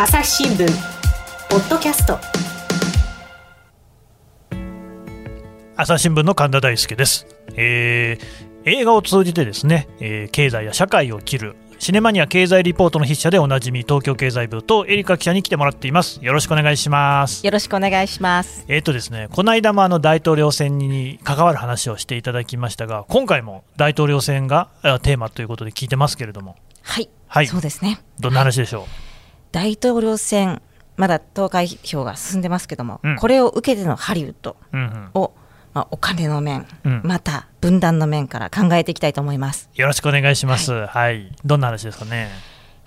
朝日新聞ポッドキャスト。朝日新聞の神田大輔です、えー映画を通じてですね、えー経済や社会を切る。シネマニア経済リポートの筆者でおなじみ東京経済部とエリカ記者に来てもらっています。よろしくお願いします。よろしくお願いします。えーとですね、この間もあの大統領選に関わる話をしていただきましたが今回も大統領選があテーマということで聞いてますけれども。はい、はい。そうですね。どんな話でしょ大統領選、まだ投開票が進んでますけども、うん。これを受けてのハリウッドう、うんうん、を、まあ、お金の面、うん。また分断の面から考えていきたいと思います。よろしくお願いします。はい、どんな話ですかね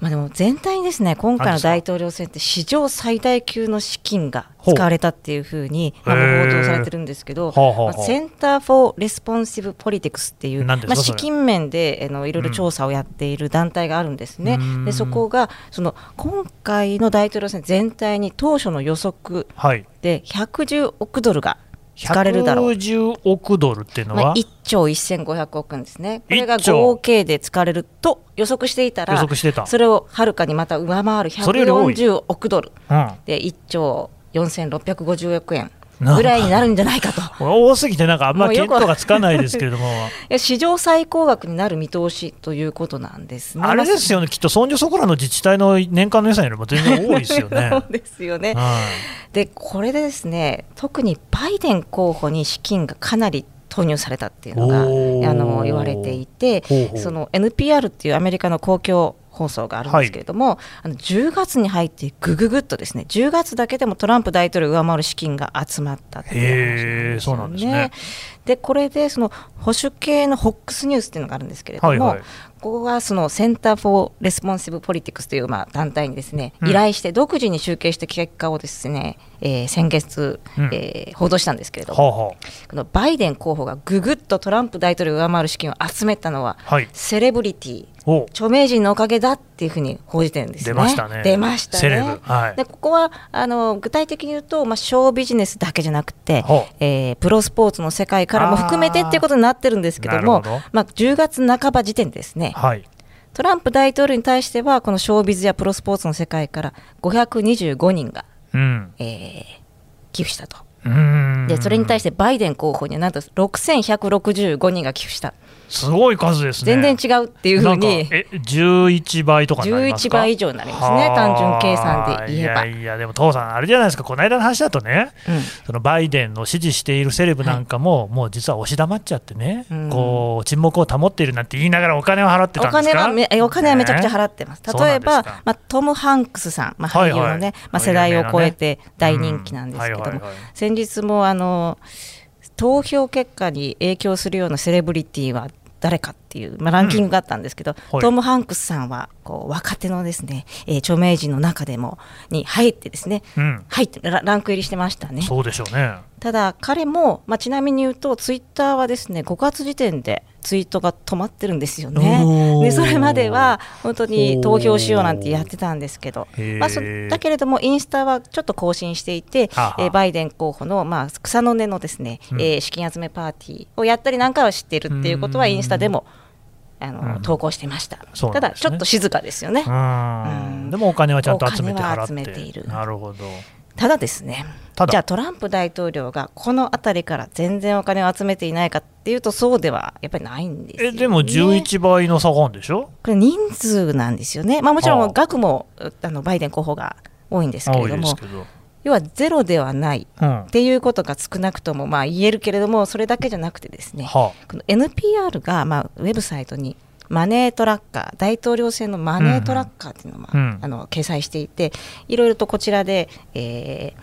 まあ、でも全体にですね今回の大統領選って史上最大級の資金が使われたっていうふうに報道されてるんですけど、まあセンター・フォー・レスポンシブ・ポリティクスっていう、まあ、資金面であのいろいろ調査をやっている団体があるんですね。うん。でそこがその今回の大統領選全体に当初の予測はい。で110億ドルが使われるだろう。110億ドルっていうのは、まあ、1兆1500億円ですね、これが1兆合計で使われると予測していたら、予測してた。それをはるかにまた上回るそれより多い140億ドル。うん、で1兆4650億円ぐらいになるんじゃないかと。多すぎてなんかあんまもうよく見当がつかないですけれども。いや史上最高額になる見通しということなんです。ね。あれですよねきっとそんじょそこらの自治体の年間の予算よりも全然多いですよね。そうですよね。はでこれでですね特にバイデン候補に資金がかなり投入されたっていうのがあの言われていてその NPR っていうアメリカの公共放送があるんですけれども、あの10月に入ってぐぐぐっとですね10月だけでもトランプ大統領を上回る資金が集まったっていうなんですね。でこれでその保守系の FOX ニュースっていうのがあるんですけれども、はいはい。ここがそのセンター・フォー・レスポンシブ・ポリティクスというまあ団体にですね、うん。依頼して独自に集計した結果をですね、えー先月、うん。えー報道したんですけれども、このバイデン候補がぐぐっとトランプ大統領を上回る資金を集めたのは、うはい。セレブリティお著名人のおかげだっていうふうに報じてるんですね。出ましたね。出ましたね。セレブ。はい。でここはあの具体的に言うと、まあ、ショービジネスだけじゃなくてえープロスポーツの世界からも含めてっていうことになってるんですけどもまあ、10月半ば時点でですね。はい。トランプ大統領に対してはこのショービズやプロスポーツの世界から525人が、うん。えー寄付したと。でそれに対してバイデン候補にはなんと6165人が寄付した、すごい数ですね。全然違うっていうふうに。え11倍とかになります11か倍以上になりますね。はあ単純計算で言えば。いやいやでも父さんあれじゃないですか。この間の話だとねうん。そのバイデンの支持しているセレブなんかも、もう実は押し黙っちゃってね、うん。こう沈黙を保っているなんて言いながらお金を払っておたんですか？金はお金はめちゃくちゃね払ってます。そうなん例えば、まあ、トム・ハンクスさん、まあ、はいはい。俳優のね、まあ、世代を超えて大人気なんうんですけども。はいはいはい、先日もあの投票結果に影響するようなセレブリティは誰かっていう、まあ、ランキングがあったんですけど、はい。トム・ハンクスさんはこう若手のですね、えー著名人の中でもに入ってですね、うん。入ってラランク入りしてましたね。そうでしょうね。ただ彼も、まあ、ちなみに言うとツイッターはですね5月時点でツイートが止まってるんですよね。でそれまでは本当に投票しようなんてやってたんですけど。まあ、そだけれどもインスタはちょっと更新していてえーバイデン候補の、まあ、草の根のですね、うん。えー資金集めパーティーをやったりなんかは知っているっていうことはうん。インスタでもあの、うん。投稿してました、ね。ただちょっと静かですよね。うん。でもお金はちゃんと集めて払って。お金は集めている。なるほどただですねただ。じゃあトランプ大統領がこの辺りから全然お金を集めていないかっていうとそうではやっぱりないんですよ、ね。えでも11倍の差があるんでしょ？これ人数なんですよね。まあもちろはあん額もあのバイデン候補が多いんですけれども要はゼロではないうん。っていうことが少なくともまあ言えるけれどもそれだけじゃなくてですねはこの NPR がまあウェブサイトにマネートラッカー大統領選のマネートラッカーっていうのをまあ、うん。あの掲載していていろいろとこちらで、えー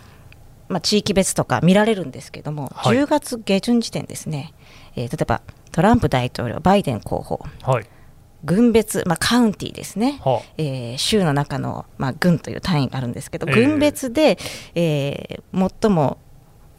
まあ、地域別とか見られるんですけども、はい。10月下旬時点ですね、えー例えばトランプ大統領バイデン候補。あはい。軍別、まあ、カウンティですね、はえー州の中の、まあ、軍という単位があるんですけど、えー軍別で、えー最も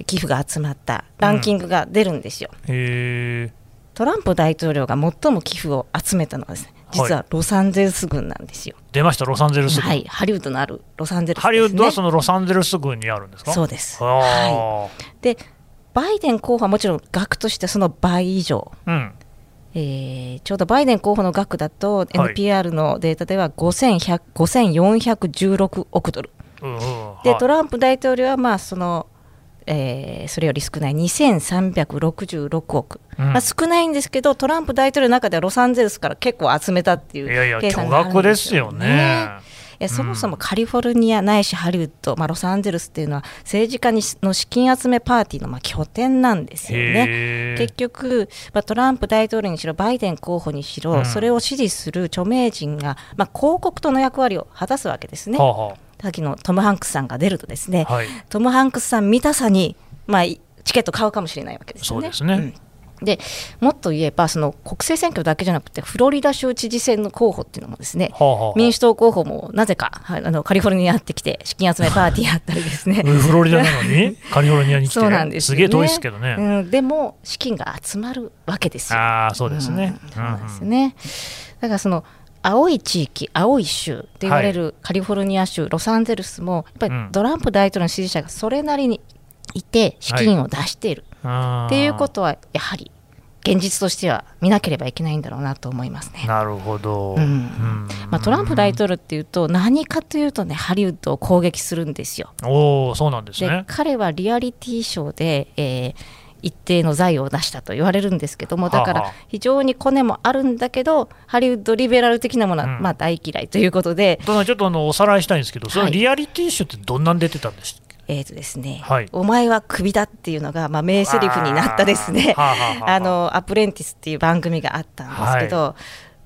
寄付が集まったランキングが出るんですよ。あへえトランプ大統領が最も寄付を集めたのはですね実はロサンゼルス軍なんですよ。出ましたロサンゼルス軍、はい、ハリウッドのあるロサンゼルスね。ハリウッドはそのロサンゼルス軍にあるんですか？そうです。あはーい。で、バイデン候補はもちろん額としてその倍以上。うんえーちょうどバイデン候補の額だと、NPR のデータでは5100 5416億ドル、うんうんではいトランプ大統領はまあその、えーそれより少ない2366億、うん。まあ、少ないんですけど、トランプ大統領の中ではロサンゼルスから結構集めたっていういやいや、巨額ですよね。いやそもそもカリフォルニアないしハリウッド、まあ、ロサンゼルスっていうのは政治家にの資金集めパーティーのまあ拠点なんですよね。結局、まあ、トランプ大統領にしろバイデン候補にしろ、うん。それを支持する著名人が、まあ、広告塔の役割を果たすわけですね。はあはさっきのトム・ハンクスさんが出るとですね、あはい、トム・ハンクスさん見たさに、まあ、いチケット買うかもしれないわけですよね。そうですね。ん。でもっと言えばその国政選挙だけじゃなくてフロリダ州知事選の候補っていうのもですねはあはあ民主党候補もなぜかはいあのカリフォルニアにやってきて資金集めパーティーやったりですね。フロリダなのに？カリフォルニアに来て？そうなんですよね。げえ遠いですけどね、うん、でも資金が集まるわけですよ。ああそうですね、うん。そうなんですね。だからその青い地域、青い州って言われるカリフォルニア州、ロサンゼルスも、やっぱりうん。トランプ大統領の支持者がそれなりにいて、資金を出している、うんっていうことは、やはり現実としては見なければいけないんだろうなと思いますね。なるほど、うん。うん。まあ、トランプ大統領っていうと、何かというとね、ハリウッドを攻撃するんですよ。おおそうなんですでね彼はリアリティショーで、えー一定の財を出したと言われるんですけどもだから非常にコネもあるんだけどハリウッドリベラル的なものは、うん。まあ、大嫌いということで、ちょっとあのおさらいしたいんですけど、そはい。のリアリティショーってどんなん出てたんでしたっけえーとですねはい。お前はクビだっていうのが、まあ、名台詞になったですね。あ。のアプレンティスっていう番組があったんですけど、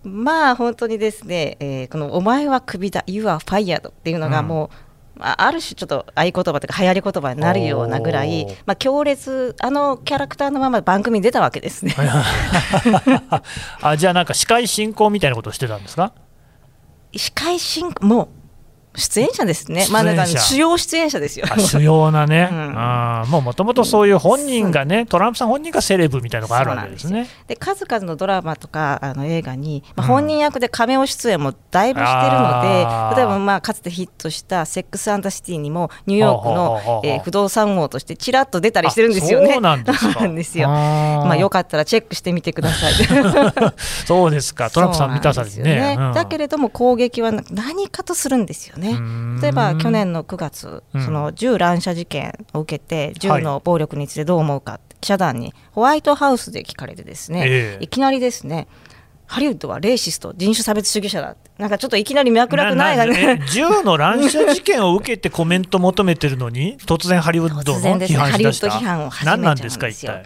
まあ本当にですね、えーこの「お前はクビだ You are fired」っていうのがうん。もう、まあある種ちょっと合言葉というか流行り言葉になるようなぐらいまあ、強烈あのキャラクターのまま番組に出たわけですね。あじゃあなんか司会進行みたいなことをしてたんですか？司会進行もう出演者ですね、まあ、だ主要出演者ですよ。あ主要なね、うんあーもうもともとそういう本人がね、トランプさん本人がセレブみたいなのがあるわけですね。で数々のドラマとかあの映画に、まあ、うん本人役でカメオ出演もだいぶしてるので、あー例えばまあかつてヒットした「セックス・アンダー・シティ」にもニューヨークのう、えー不動産王としてちらっと出たりしてるんですよね。あそうなんですよ。まあ、よかったらチェックしてみてください。そうですか、トランプさん見たさにそうなんですね。うんよだけれども攻撃は何かとするんですよね。うん例えば去年の9月、うんその銃乱射事件を受けて、銃の暴力についてどう思うかって記者団にホワイトハウスで聞かれてですね、ええいきなりですね、ハリウッドはレイシスト、人種差別主義者だって、なんかちょっといきなり脈絡ないがねえ。銃の乱射事件を受けてコメント求めてるのに、突然ハリウッドの突然です批ね、ハリウッ。ド批判を始めちゃうんですよ一体。。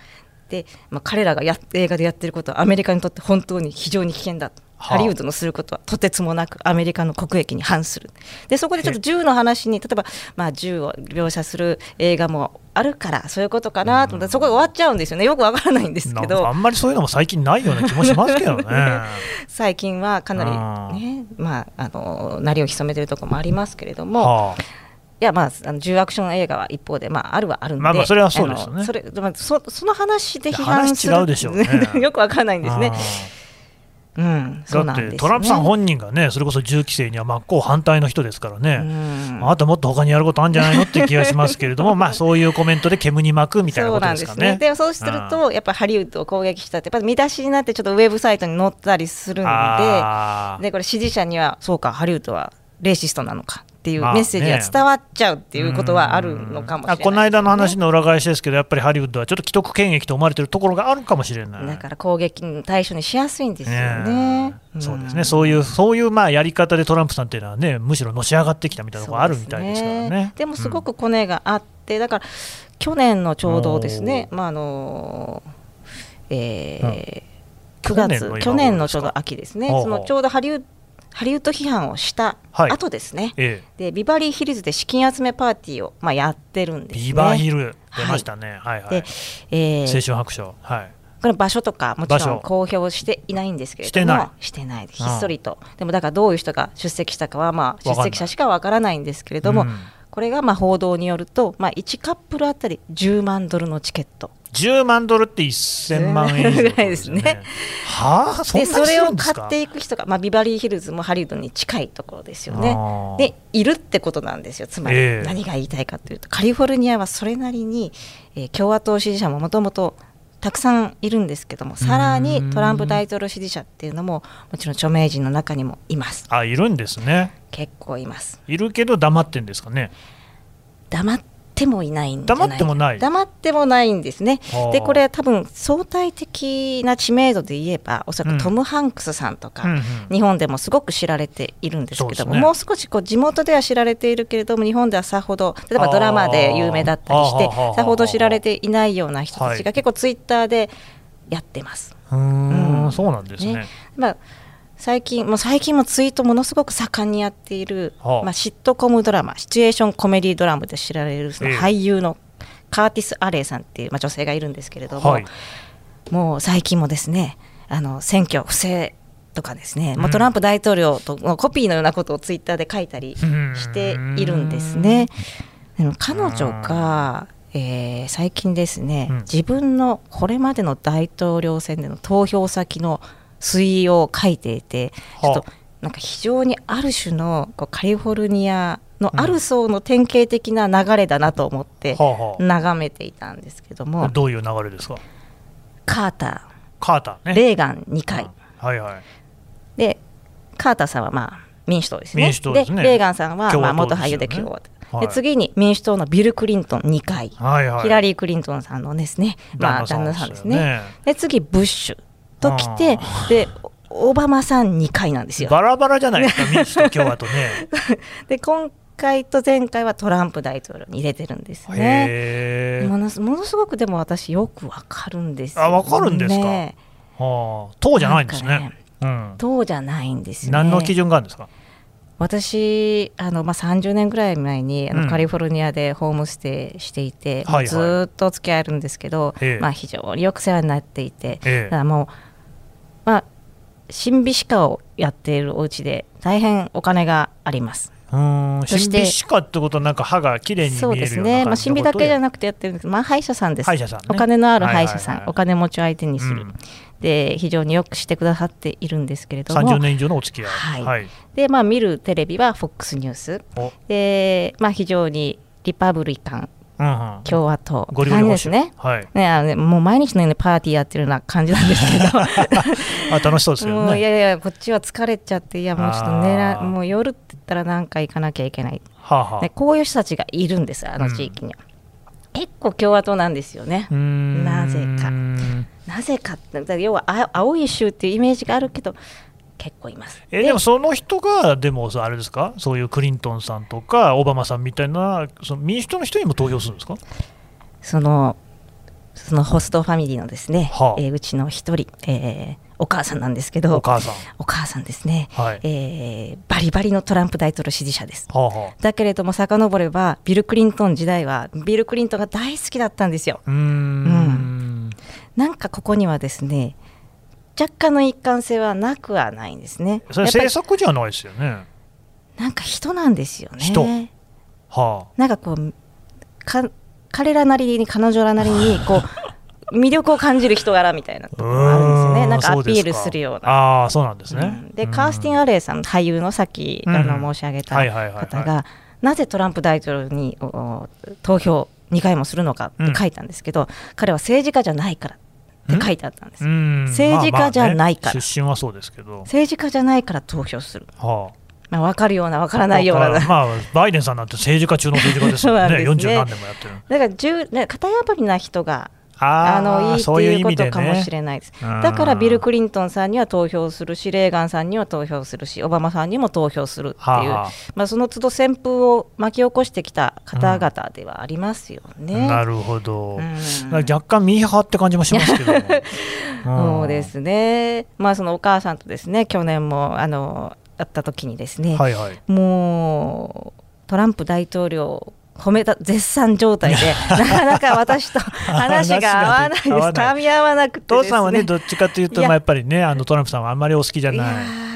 で、まあ、彼らがや映画でやってることはアメリカにとって本当に非常に危険だ、はあハリウッドのすることはとてつもなくアメリカの国益に反する。でそこでちょっと銃の話に例えば、まあ、銃を描写する映画もあるからそういうことかなと思ってそこで終わっちゃうんですよね。よくわからないんですけど。あんまりそういうのも最近ないような気もしますけどね。最近はかなありねまああの鳴りを潜めてるところもありますけれども、はあ。いやまあ、あの銃アクション映画は一方で、まあ、あるはあるんで、まあまあそれはそうですよね。それまあ、そその話で批判する話違うでしょうね。よくわからないんですね。あ。うん、そうなーだってんですトランプさん本人がね、それこそ銃規制には真っ向反対の人ですからうね。んあなたもっと他にやることあるんじゃないのって気がしますけれども、まあそういうコメントで煙に巻くみたいなことでかね。ですすね。でもそうすると、やっぱりハリウッドを攻撃したって、やっぱり見出しになって、ちょっとウェブサイトに載ったりするんで、でこれ、支持者には、そうか、ハリウッドはレイシストなのかっていうまあメッセージがね伝わっちゃうっていうことはあるのかもしれない、あこの間の話の裏返しですけど、やっぱりハリウッドはちょっと既得権益と思われてるところがあるかもしれない。だから攻撃の対象にしやすいんですよね。ね。えそうですね、そういう、そういうまあやり方でトランプさんっていうのはね、むしろのし上がってきたみたいなところがあるみたいですからね。ですでもすごくコネがあって、だから去年のちょうどですね、まああのえー9月去年のちょうど秋ですね、そのちょうどハリウッハリウッド批判をしたはい。後ですね、えでビバリーヒルズで資金集めパーティーを、まあ、やってるんえ、ですね。ビバーヒル出ましたね、はい、はい。で、えー青春白書、はい、これ場所とかもちろん公表していないんですけれどもしてない。してないひっそりと。でもだからどういう人が出席したかはまあ出席者しかわからないんですけれども、うん。これがまあ報道によると、まあ、1カップルあたり10万ドルのチケット10万ドルって1000万円ぐら いですね。はあ、そでそれを買っていく人が、まあ、ビバリーヒルズもハリウッドに近いところですよね。でいるってことなんですよ。つまりええ。何が言いたいかというと、カリフォルニアはそれなりに、えー共和党支持者ももともとたくさんいるんですけどもさらにトランプ大統領支持者っていうのももちろん著名人の中にもいます。あいるんですね。結構います。いるけど黙ってんですかね？黙ってもいないんじゃ黙ってもない。黙ってもないんですね。はあ。でこれ多分相対的な知名度で言えばおそらうん。くトム・ハンクスさんとか、うんうん。日本でもすごく知られているんですけども、そうね。もう少しこう地元では知られているけれども日本ではさほど例えばドラマで有名だったりしてさほど知られていないような人たはい。ちが結構ツイッターでやってます。うーん。うん。そうなんですね。ね。まあ最近もう最近もツイートものすごく盛んにやっている、はあ。まあ、シットコムドラマシチュエーションコメディドラマで知られるそのええ俳優のカーティス・アレイさんっていう、まあ、女性がいるんですけれども、はい。もう最近もですねあの選挙不正とかですね、もううんトランプ大統領とのコピーのようなことをツイッターで書いたりしているんですね。でも彼女が、えー最近ですね、うん。自分のこれまでの大統領選での投票先の推移を書いていて、ちょっとはなんか非常にある種のこうカリフォルニアのある層の典型的な流れだなと思って眺めていたんですけども、どういう流れですか？カータカーターー、ね。レーガン2回、はいはい。でカーターさんはまあ民主党ですね。民主党ですね。レーガンさんは共まあ元俳優で共和党、はい。で次に民主党のビル・クリントン2回、はい。はいヒラリー・クリントンさんのですね、まあ、旦那さんですね。で次ブッシュときてでオバマさん2回なんですよ。バラバラじゃないですか 民主と共和とね。で今回と前回はトランプ大統領に入れてるんですね。ものすものすごくでも私よくわかるんですよ、ね。あわかるんですか？はあ党じゃないんですね。かうん。党じゃないんですよね。何の基準があるんですか？私あの、まあ、30年ぐらい前にあの、うん。カリフォルニアでホームステイしていて、はいはい。ずーっとお付き合いあるんですけど、ええ。まあ、非常によく世話になっていて、ええ。だからもう、まあ、神秘歯科をやっているお家で大変お金があります。うーんそして神秘歯科ってことはなんか歯が綺麗にそうですね、まあ、神秘だけじゃなくてやってるんです。けど、まあ、歯医者さんです、歯医者さんね。お金のある歯医者さん、はいはいはいお金持ちを相手にする、うん。で非常によくしてくださっているんですけれども、30年以上のお付き合い。はい。はい。でまあ、見るテレビは FOX ニュース、お。でまあ、非常にリパブリカン、共和党、ゴリゴリ保守感じですね。はい。ね、あのねもう毎日のようにパーティーやってるような感じなんですけど。あ楽しそうですけどもういねやいやこっちは疲れちゃっていやもうちょっと寝らもう夜って言ったらなんか行かなきゃいけない、はあはあ。ね、こういう人たちがいるんですあの地域には、結構共和党なんですよね。なぜか。なぜかって要はあ青い州っていうイメージがあるけど結構います。えでもその人がでもあれですか？そういうクリントンさんとかオバマさんみたいなその民主党の人にも投票するんですか？そのそのホストファミリーのですね、はあ。えーうちの一人、えーお母さんなんですけどお母さん。お母さんですね、はい。えーバリバリのトランプ大統領支持者です。はあはあ。だけれども遡ればビル・クリントン時代はビル・クリントンが大好きだったんですよ。うーん。なんかここにはですね若干の一貫性はなくはないんですね。それやっぱり政策じゃないですよね。なんか人なんですよね。人。はなんかこうか彼らなりに彼女らなりにこう 魅力を感じる人柄みたいなところがあるんですよね。なんかアピールするような。ああそうなんですね、うん。でカースティン・アレイさん俳優のさっき、うん。あの申し上げた方がなぜトランプ大統領にお投票2回もするのかって書いたんですけど、彼は政治家じゃないからって書いてあったんです、政治家じゃないから。まあまあね出身はそうですけど、政治家じゃないから投票する、はまあ、分かるような分からあ、ないような。まあバイデンさんなんて政治家中の政治家ですもん んですね。40何年もやってるだからじゅうね型破りな人がああのいいっていうことかもしれないです。うん。だからビル・クリントンさんには投票するし、レーガンさんには投票するし、オバマさんにも投票するっていう、まあ、その都度旋風を巻き起こしてきた方々ではありますよね。なるほど、うん。若干ミーハーって感じもしますけど そうですね、まあ、そのお母さんとですね去年もあの会った時にですね、はいはい。もうトランプ大統領を褒めた絶賛状態で なかなか私と話が合わないです。噛み合わなくてです、ね、父さんはねどっちかというとまあやっぱりねあのトランプさんはあんまりお好きじゃない。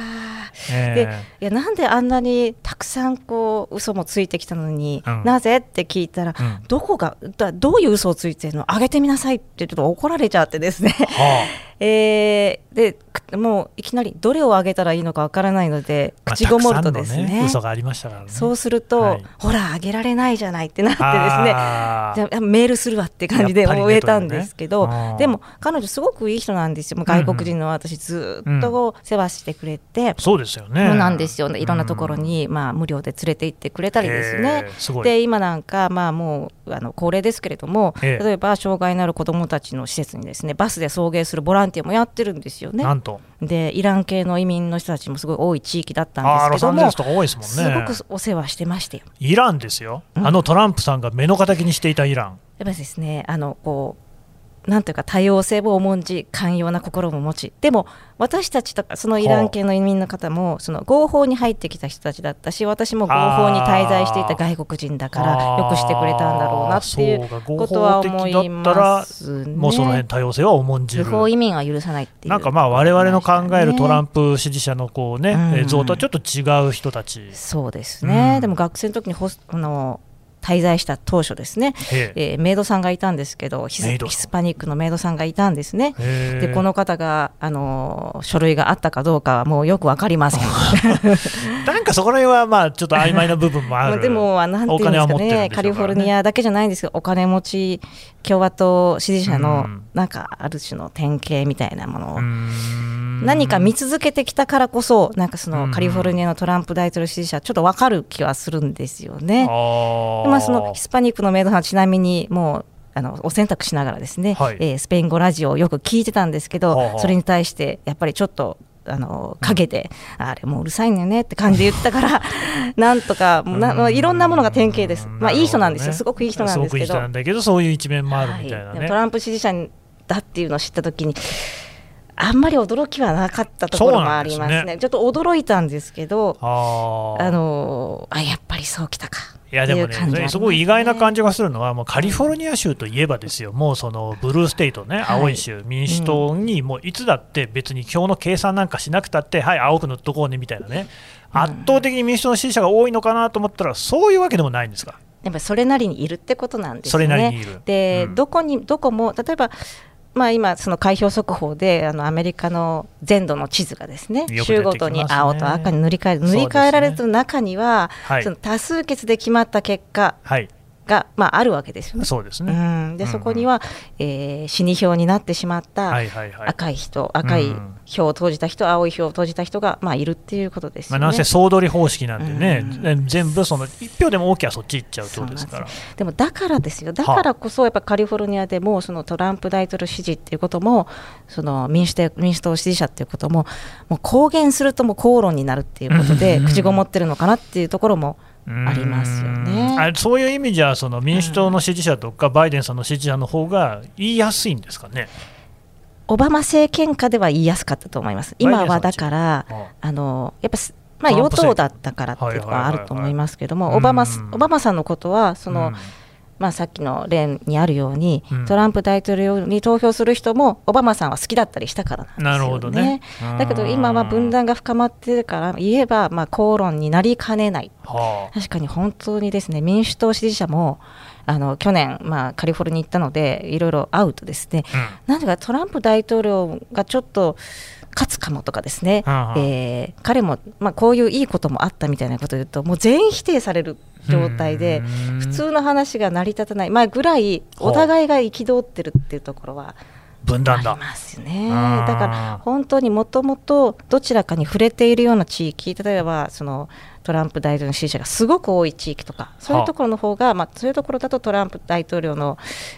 でいやなんであんなにたくさんこう嘘もついてきたのに、うん。なぜって聞いたら、うん。どこがだどういう嘘をついてるの？あげてみなさいってちょっと怒られちゃってですね、は えーでくもういきなりどれをあげたらいいのかわからないのでまあ口ごもるとですね,、たくさんの嘘がありましたからね。そうすると、はい。ほらあげられないじゃないってなってですね。じゃあメールするわって感じで終えたんですけど、ね。あーでも彼女すごくいい人なんですよ。外国人の私ずっと世話してくれて、そうですよね。そうなんですよ。いろんなところに、まあ、無料で連れて行ってくれたりですね。で今なんか、まあ、もうあの高齢ですけれども、ええ例えば障害のある子どもたちの施設にですねバスで送迎するボランティアもやってるんですよね。なんと。でイラン系の移民の人たちもすごい多い地域だったんですけどもロサンゼルスとか多いですもんね。すごくお世話してましたよ。イランですよ、うんあのトランプさんが目の敵にしていたイラン。やっぱりですねあのこうなんというか多様性を重んじ寛容な心も持ちでも私たちとかそのイラン系の移民の方もその合法に入ってきた人たちだったし私も合法に滞在していた外国人だからよくしてくれたんだろうなっていうことは思いますね。もうその辺多様性は重んじる。不法移民は許さないっていうなんかまあ我々の考えるトランププ支持者のこうね、像とはちょっと違う人たち、そうですね、うん。でも学生の時にホスあの滞在した当初ですね、ええ。えーメイドさんがいたんですけどヒスパニックのメイドさんがいたんですね。でこの方が、あのー書類があったかどうかはもうよく分かりません。なんかそこら辺はまあちょっと曖昧な部分もあ まある。でも、あなんていうんですかね、ね。カリフォルニアだけじゃないんですけど、お金持ち共和党支持者のうん。なんかある種の典型みたいなものを何か見続けてきたからこそ、なんかそうん。のカリフォルニアのトランプ大統領支持者、ちょっと分かる気はするんですよね。まあ、そのヒスパニックのメイドさんはちなみにもうあのお洗濯しながらですね、はい。えースペイン語ラジオをよく聞いてたんですけど、それに対してやっぱりちょっと。あの陰で、あれもううるさいのよねって感じで言ってたから なんとかもうな、まあいろんなものが典型です、まあ、いい人なんですよ、すごくいい人なんですけど。そういう一面もあるみたいなはい。トランプ支持者だっていうのを知ったときにあんまり驚きはなかったところもありますね。ね。ちょっと驚いたんですけどあのあやっぱりそうきたか。いやでもねっていう感じはありますすごい意外な感じがするのは、もうカリフォルニア州といえばですよ、もうそのブルーステイトね、はい。青い州、民主党にもういつだって別に票の計算なんかしなくたって、はい、青く塗っとこうねみたいなね、圧倒的に民主党の支持者が多いのかなと思ったら、そういうわけでもないんですか？やっぱりそれなりにいるってことなんですよね。それなりにいる。で、うん。どこにどこも例えばまあ、今、その開票速報であのアメリカの全土の地図がですね州ごとに青と赤に塗り替えそうですね。塗り替えられてる中には、はい。その多数決で決まった結果はい、が、まあ、あるわけですよね。うそうですね。ん、でうんそこには、えー死に票になってしまったはいはいはい。赤い人、赤いうん票を投じた人、青い票を投じた人が、まあ、いるっていうことですまあ、よね。なんせ総取り方式なんでね、うん全部その1票でも大きいはそっち行っちゃうとですから。でもだからですよ、だからこそやっぱカリフォルニアでもそのトランプ大統領支持っていうことも、その民主党民主党支持者っていうことも、もう公言するともう口論になるっていうことで、うん口ごもってるのかなっていうところもありますようねん。あそういう意味じゃ、その民主党の支持者とか、バイデンさんの支持者の方が言いやすいんですかね？オバマ政権下では言いやすかったと思います。今はだから、ああ。のやっぱすまあ、与党だったからっていうのはあると思いますけども、オバマうんオバマさんのことはその、うんまあ、さっきの例にあるように、うん。トランプ大統領に投票する人もオバマさんは好きだったりしたからなんですよね。なるほどね。だけど今は分断が深まってるから言えば、まあ、口論になりかねない。はあ。確かに本当にですね民主党支持者もあの去年、まあ、カリフォルニアに行ったのでいろいろ会うとですね、なんでかトランプ大統領がちょっと勝つかもとかですね、はあはあ。えー彼も、まあ、こういういいこともあったみたいなことを言うともう全否定される状態でうん。普通の話が成り立たない、まあ、ぐらいお互いが憤ってるっていうところは分断だ。あり。ますよね。だから本当にもともとどちらかに触れているような地域例えばそのトランプ大統領の支持者がすごく多い地域とかそういうところの方が、まあ、そういうところだとトランプ大統領の、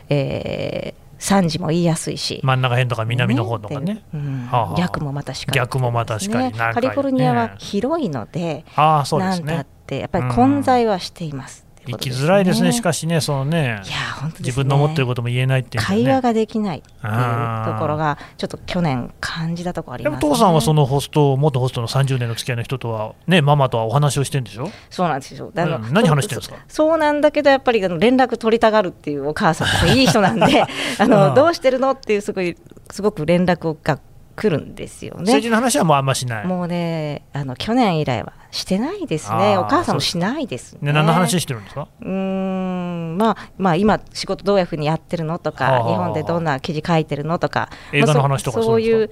えー賛辞も言いやすいし。真ん中辺とか南の方とかね。でうん。逆もまたしかり逆もまたしかカリフォルニアはね広いので、ああ、そうですなんだっね。てやっぱり混在はしています生きづらいですね、ししかしね、そのねいや、本当ね。自分の思ってることも言えないっていうね。会話ができないっていうところがちょっと去年感じたところありでます、ね、も父さんはそのホスト、元ホストの30年の付き合いの人とは、ね、ママとはお話をしてるんでしょ？そうなんですよ。あのうん。何話してるんですか？そそうなんだけど、やっぱりあの連絡取りたがるっていうお母さんですねいい人なんで、あ あのあどうしてるの？っていうすごい、すごく連絡がくるんですよね。政治の話はもうあんましない。もうね、あの去年以来はしてないですあね。ーお母さんもしないですね。ね、何の話してるんですか？うーんまあ、まあ、今、仕事どういうふうにやってるのとか、はあ日本でどんな記事書いてるのとか、映画の話とかまあそそういう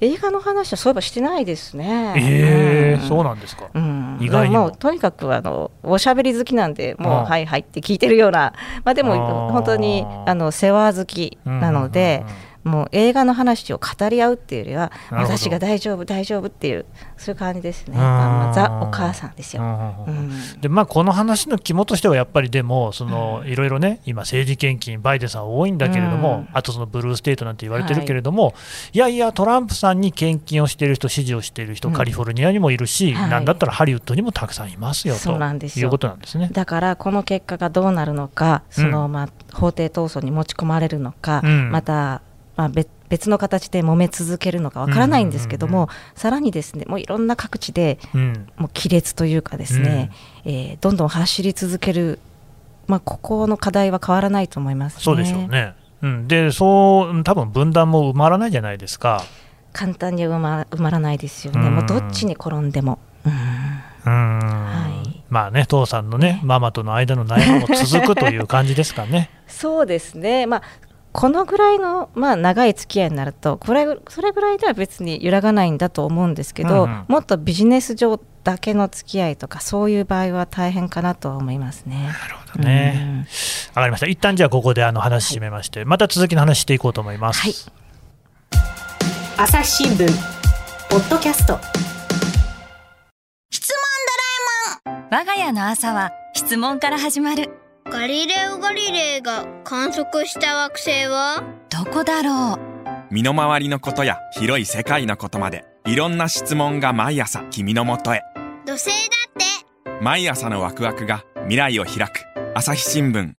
映画の話はそういえばしてないですね。ええうんそうなんですか。うん、意外にももうとにかくあのおしゃべり好きなんで、もう、はいはいって聞いてるような、まあ、であもあ本当にあの世話好きなので、うんうんうんもう映画の話を語り合うっていうよりは、私が大丈夫、大丈夫っていう、そういう感じですね、あザ・お母さんですよ。うん。でまあ、この話の肝としてはやっぱりでもそのいろいろね今、政治献金バイデンさん多いんだけれども、うん。あとそのブルーステートなんて言われてるけれども、い、やいやトランプさんに献金をしている人支持をしている人、うん。カリフォルニアにもいるし、はい。なんだったらハリウッドにもたくさんいますよそうとなんですよ。いうことなんですね。だからこの結果がどうなるのか、そのうん。まあ法廷闘争に持ち込まれるのか、うん。また、まあ、別別の形で揉め続けるのかわからないんですけども、うんうんさらにですねもういろんな各地でうん。もう亀裂というかですね、えーどんどん走り続ける、まあ、ここの課題は変わらないと思います、ね、そうでしょうね。うん、でそう多分分断も埋まらないじゃないですか。簡単に埋ま埋まらないですよね、うん。もうどっちに転んでも。うん。うん。はい。まあね、父さんのね、ママとの間の悩みも続くという感じですかね。そうですね、まあ、このぐらいの、まあ、長い付き合いになるとこれ、それぐらいでは別に揺らがないんだと思うんですけど、うんうんもっとビジネス上だけの付き合いとか、そういう場合は大変かなとは思いますね。なるほどね。わかりました。一旦じゃあここであの話締めまして、また続きの話していこうと思います。はい朝日新聞ポッドキャスト我が家の朝は質問から始まるガリレオ・ガリレイが観測した惑星は？どこだろう？身の回りのことや広い世界のことまでいろんな質問が毎朝君のもとへ。土星だって。毎朝のワクワクが未来を開く。朝日新聞。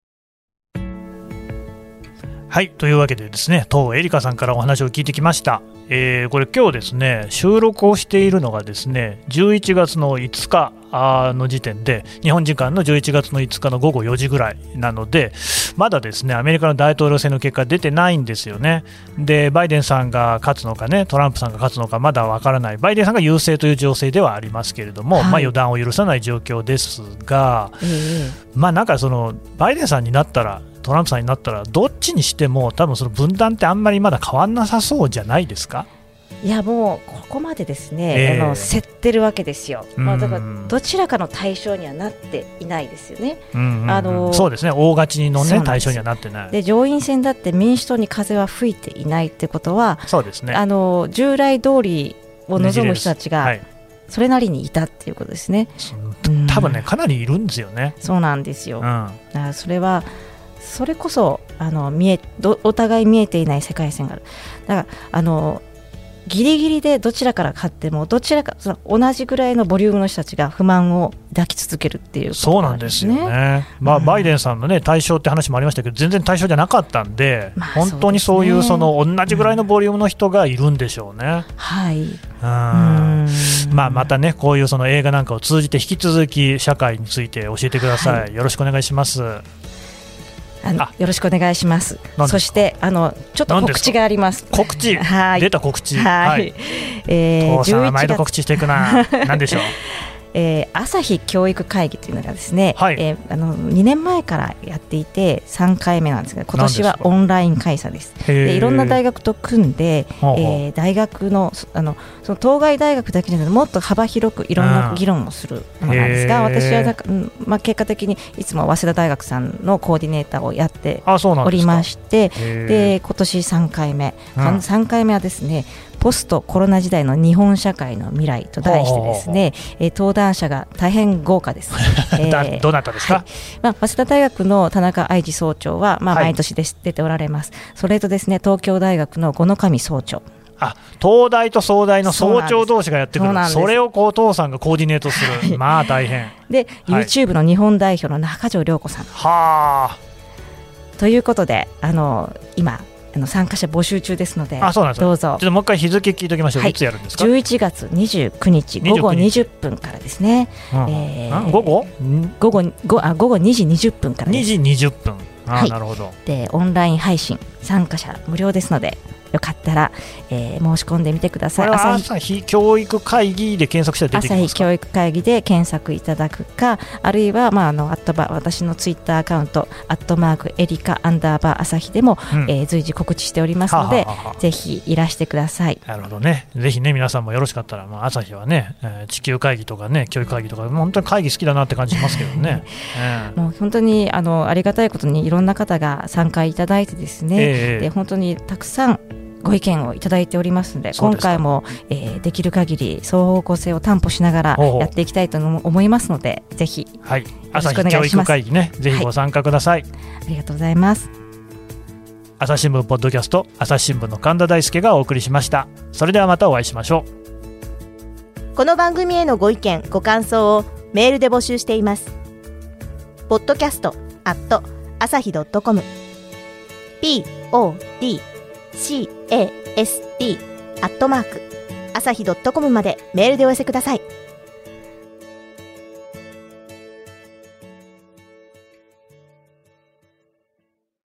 はい、というわけでですね、当エリカさんからお話を聞いてきました。えーこれ今日ですね、収録をしているのがですね、11月の5日の時点で、日本時間の11月の5日の午後4時ぐらいなので、まだですね、アメリカの大統領選の結果出てないんですよね。で、バイデンさんが勝つのかね、トランプさんが勝つのかまだわからない。バイデンさんが優勢という情勢ではありますけれども、はいまあ予断を許さない状況ですが、ええまあなんかそのバイデンさんになったらトランプさんになったらどっちにしても多分その分断ってあんまりまだ変わんなさそうじゃないですか？いやもうここまでですね、ええあの競ってるわけですよ、まあ、だかうんらどちらかの対象にはなっていないですよね。うんうんうんあのそうですね大勝ちのね対象にはなってない。で上院選だって民主党に風は吹いていないってことは、そうですね。あの従来通りを望む人たちがはい、それなりにいたっていうことですね。そのうん多分ねかなりいるんですよね。そうなんですよ。うん、それはそれこそあの見えどお互い見えていない世界線がある。だからあのギリギリでどちらから勝ってもどちらかその同じぐらいのボリュームの人たちが不満を抱き続けるっていうことそうなんですよね。まあ、うんバイデンさんのね対象って話もありましたけど全然対象じゃなかったんで、まあ本当にそういうその同じぐらいのボリュームの人がいるんでしょうね。はい。うんうんまあ、またね、こういうその映画なんかを通じて、引き続き社会について教えてください。よろしくお願いします。あのあよろしくお願いします。そしてあのちょっと告知があります。告知、はい出た告知。はい。えー父さ毎度11告知していくな。なんでしょう？えー朝日教育会議というのがですね、はい。えーあの2年前からやっていて3回目なんですが今年はオンライン開催です。でいろんな大学と組んで、えー大学のそあのその当該大学だけじゃなくてもっと幅広くいろんうんな議論をするものなんですが、私はなんか、うんまあ、結果的にいつも早稲田大学さんのコーディネーターをやっており。まして、で今年3回目、うん。3回目はですねポストコロナ時代の日本社会の未来と題してですね、えー登壇者が大変豪華です。えだーどなたですか、はい。まあ、早稲田大学の田中愛知総長は、まあ、はい。毎年です、出ておられます。それとですね東京大学の五野上総長。あ東大と総大の総長同士がやってくる。それをこう父さんがコーディネートする、まあ大変。で、はい。YouTube の日本代表の中条涼子さん。はということであの今あの参加者募集中ですのであ、そうなんですかどうぞ。ちょっともう一回日付聞いておきましょう。はい。い、つやるんですか、11月29日午後29日。20分からですね。うん。えーん午後？ん？午後ごあ午後2時20分からで2す時20分。あ、はい。なるほど。でオンライン配信参加者無料ですのでよかったら、えー申し込んでみてください。朝日教育会議で検索したら出てきますか？朝日教育会議で検索いただくか、あるいは、まあ、あのアットバ私のツイッターアカウント、アットマークエリカアンダーバー朝日でも、うんえー随時告知しておりますので、ぜひいらしてください。なるほどね。ぜひね、皆さんもよろしかったら、まあ、朝日はね、えー地球会議とかね、教育会議とか、本当に会議好きだなって感じしますけどね。え えもう本当にあのありがたいことにいろんな方が参加いただいてですね、ええで本当にたくさんご意見をいただいておりますので今回も、えーできる限り双方向性を担保しながらやっていきたいと思いますのでぜひはい。ろ朝日教育会議ね、ぜひご参加ください。ありがとうございます朝日新聞ポッドキャスト、朝日新聞の神田大輔がお送りしました。それではまたお会いしましょう。この番組へのご意見ご感想をメールで募集していますポッドキャストアット朝日 .com podcast アットマーク朝日 .com までメールでお寄せください。